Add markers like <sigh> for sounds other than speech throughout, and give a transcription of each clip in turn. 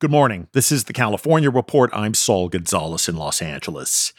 Good morning. This is the California Report. I'm Saul Gonzalez in Los Angeles.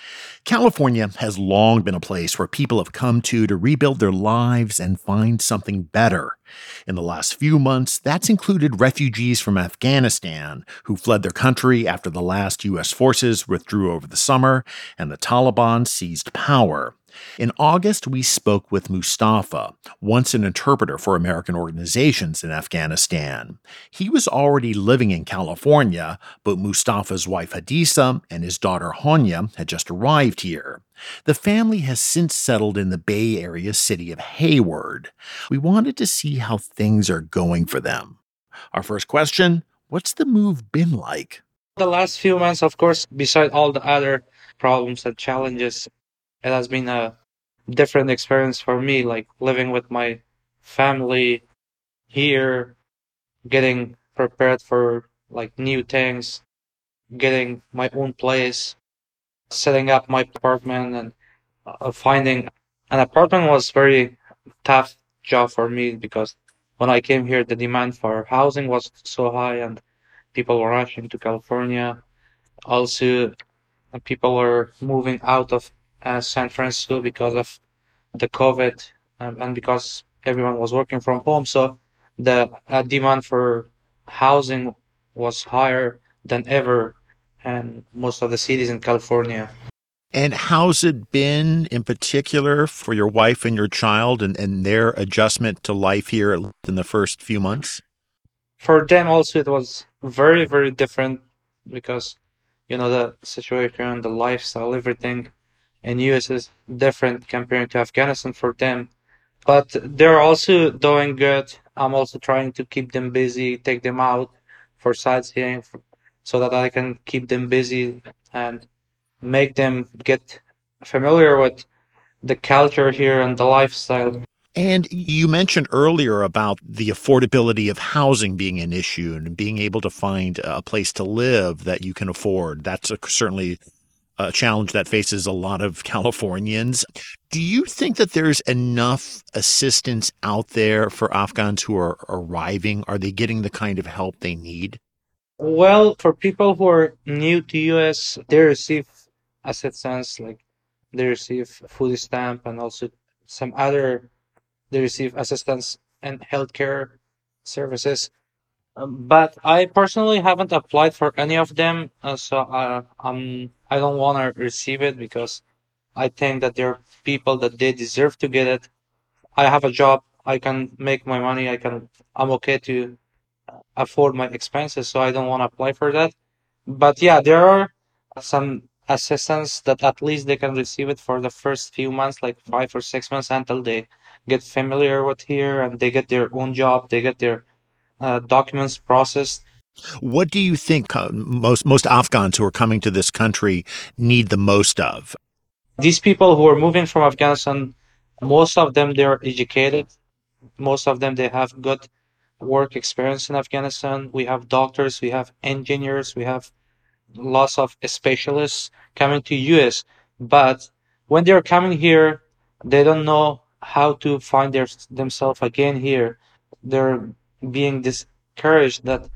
California has long been a place where people have come to to rebuild their lives and find something better. In the last few months, that's included refugees from Afghanistan who fled their country after the last U.S. forces withdrew over the summer and the Taliban seized power. In August, we spoke with Mustafa, once an interpreter for American organizations in Afghanistan. He was already living in California, but Mustafa's wife Hadisa and his daughter Honya had just arrived here. The family has since settled in the Bay Area city of Hayward. We wanted to see how things are going for them. Our first question What's the move been like? The last few months, of course, beside all the other problems and challenges, it has been a different experience for me, like living with my family here, getting prepared for like new things, getting my own place, setting up my apartment and uh, finding an apartment was very tough job for me because when I came here, the demand for housing was so high and people were rushing to California. Also, people were moving out of uh, San Francisco because of the COVID um, and because everyone was working from home. So the uh, demand for housing was higher than ever in most of the cities in California. And how's it been in particular for your wife and your child and, and their adjustment to life here in the first few months? For them also, it was very, very different because, you know, the situation, the lifestyle, everything in US is different compared to Afghanistan for them. But they're also doing good. I'm also trying to keep them busy, take them out for sightseeing so that I can keep them busy and make them get familiar with the culture here and the lifestyle. And you mentioned earlier about the affordability of housing being an issue and being able to find a place to live that you can afford. That's a, certainly a challenge that faces a lot of <laughs> Californians. Do you think that there's enough assistance out there for Afghans who are arriving? Are they getting the kind of help they need? Well, for people who are new to US, they receive assistance like they receive food stamp and also some other they receive assistance and healthcare services. Um, but I personally haven't applied for any of them, uh, so uh, I'm I don't want to receive it because I think that there are people that they deserve to get it. I have a job, I can make my money, I can I'm okay to afford my expenses, so I don't want to apply for that. But yeah, there are some assistance that at least they can receive it for the first few months, like five or six months until they get familiar with here and they get their own job, they get their uh, documents processed. What do you think uh, most most Afghans who are coming to this country need the most of? These people who are moving from Afghanistan, most of them they are educated. Most of them they have good work experience in Afghanistan. We have doctors, we have engineers, we have lots of specialists coming to US. But when they're coming here, they don't know how to find their, themselves again here. They're being discouraged that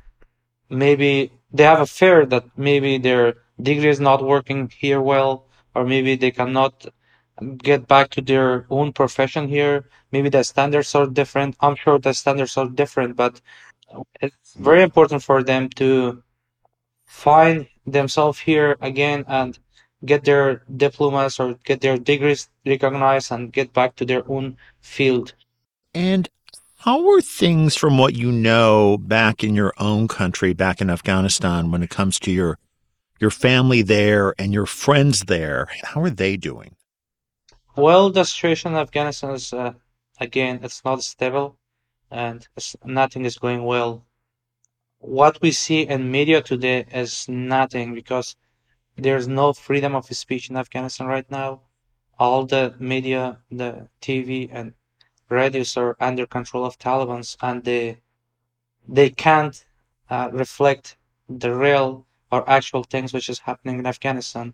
maybe they have a fear that maybe their degree is not working here well, or maybe they cannot get back to their own profession here. Maybe the standards are different. I'm sure the standards are different, but it's very important for them to find themselves here again and get their diplomas or get their degrees recognized and get back to their own field. And how are things from what you know back in your own country, back in Afghanistan, when it comes to your your family there and your friends there? How are they doing? Well, the situation in Afghanistan is uh, again, it's not stable, and nothing is going well. What we see in media today is nothing because there's no freedom of speech in Afghanistan right now. All the media, the TV and radios are under control of Taliban's, and they they can't uh, reflect the real or actual things which is happening in Afghanistan.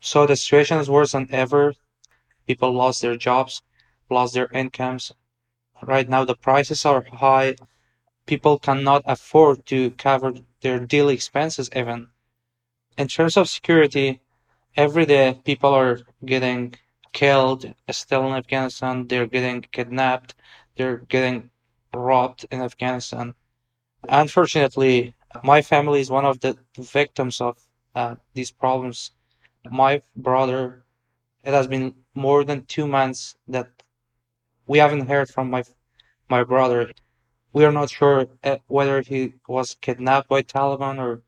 So the situation is worse than ever. People lost their jobs, lost their incomes. Right now the prices are high. People cannot afford to cover their daily expenses even in terms of security, every day people are getting killed still in Afghanistan. They're getting kidnapped. They're getting robbed in Afghanistan. Unfortunately, my family is one of the victims of uh, these problems. My brother, it has been more than two months that we haven't heard from my my brother. We are not sure uh, whether he was kidnapped by Taliban or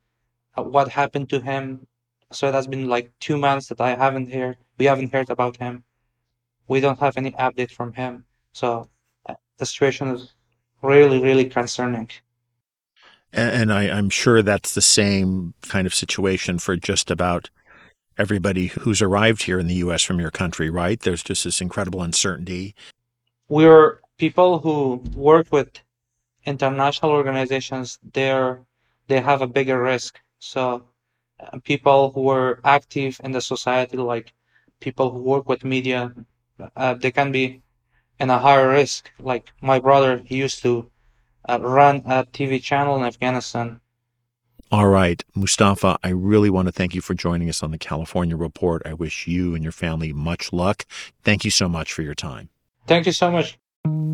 uh, what happened to him. So it has been like two months that I haven't heard. We haven't heard about him. We don't have any update from him. So uh, the situation is really, really concerning. And I, I'm sure that's the same kind of situation for just about everybody who's arrived here in the U.S. from your country, right? There's just this incredible uncertainty. We're people who work with international organizations. They're they have a bigger risk so uh, people who are active in the society, like people who work with media, uh, they can be in a higher risk. Like my brother, he used to uh, run a TV channel in Afghanistan. All right, Mustafa, I really want to thank you for joining us on the California Report. I wish you and your family much luck. Thank you so much for your time. Thank you so much.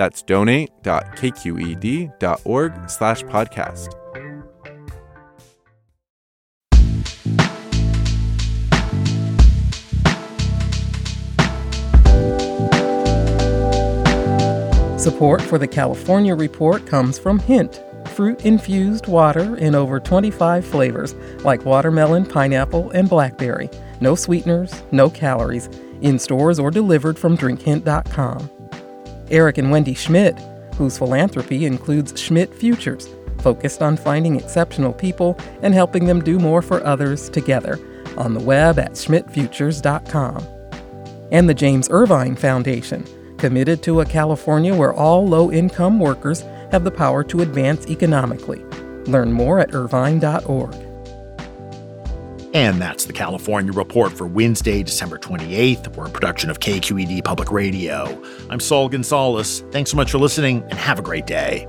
That's donate.kqed.org slash podcast. Support for the California Report comes from Hint, fruit infused water in over 25 flavors like watermelon, pineapple, and blackberry. No sweeteners, no calories, in stores or delivered from drinkhint.com. Eric and Wendy Schmidt, whose philanthropy includes Schmidt Futures, focused on finding exceptional people and helping them do more for others together on the web at schmidtfutures.com. And the James Irvine Foundation, committed to a California where all low income workers have the power to advance economically. Learn more at irvine.org. And that's the California Report for Wednesday, December 28th. We're a production of KQED Public Radio. I'm Saul Gonzalez. Thanks so much for listening and have a great day.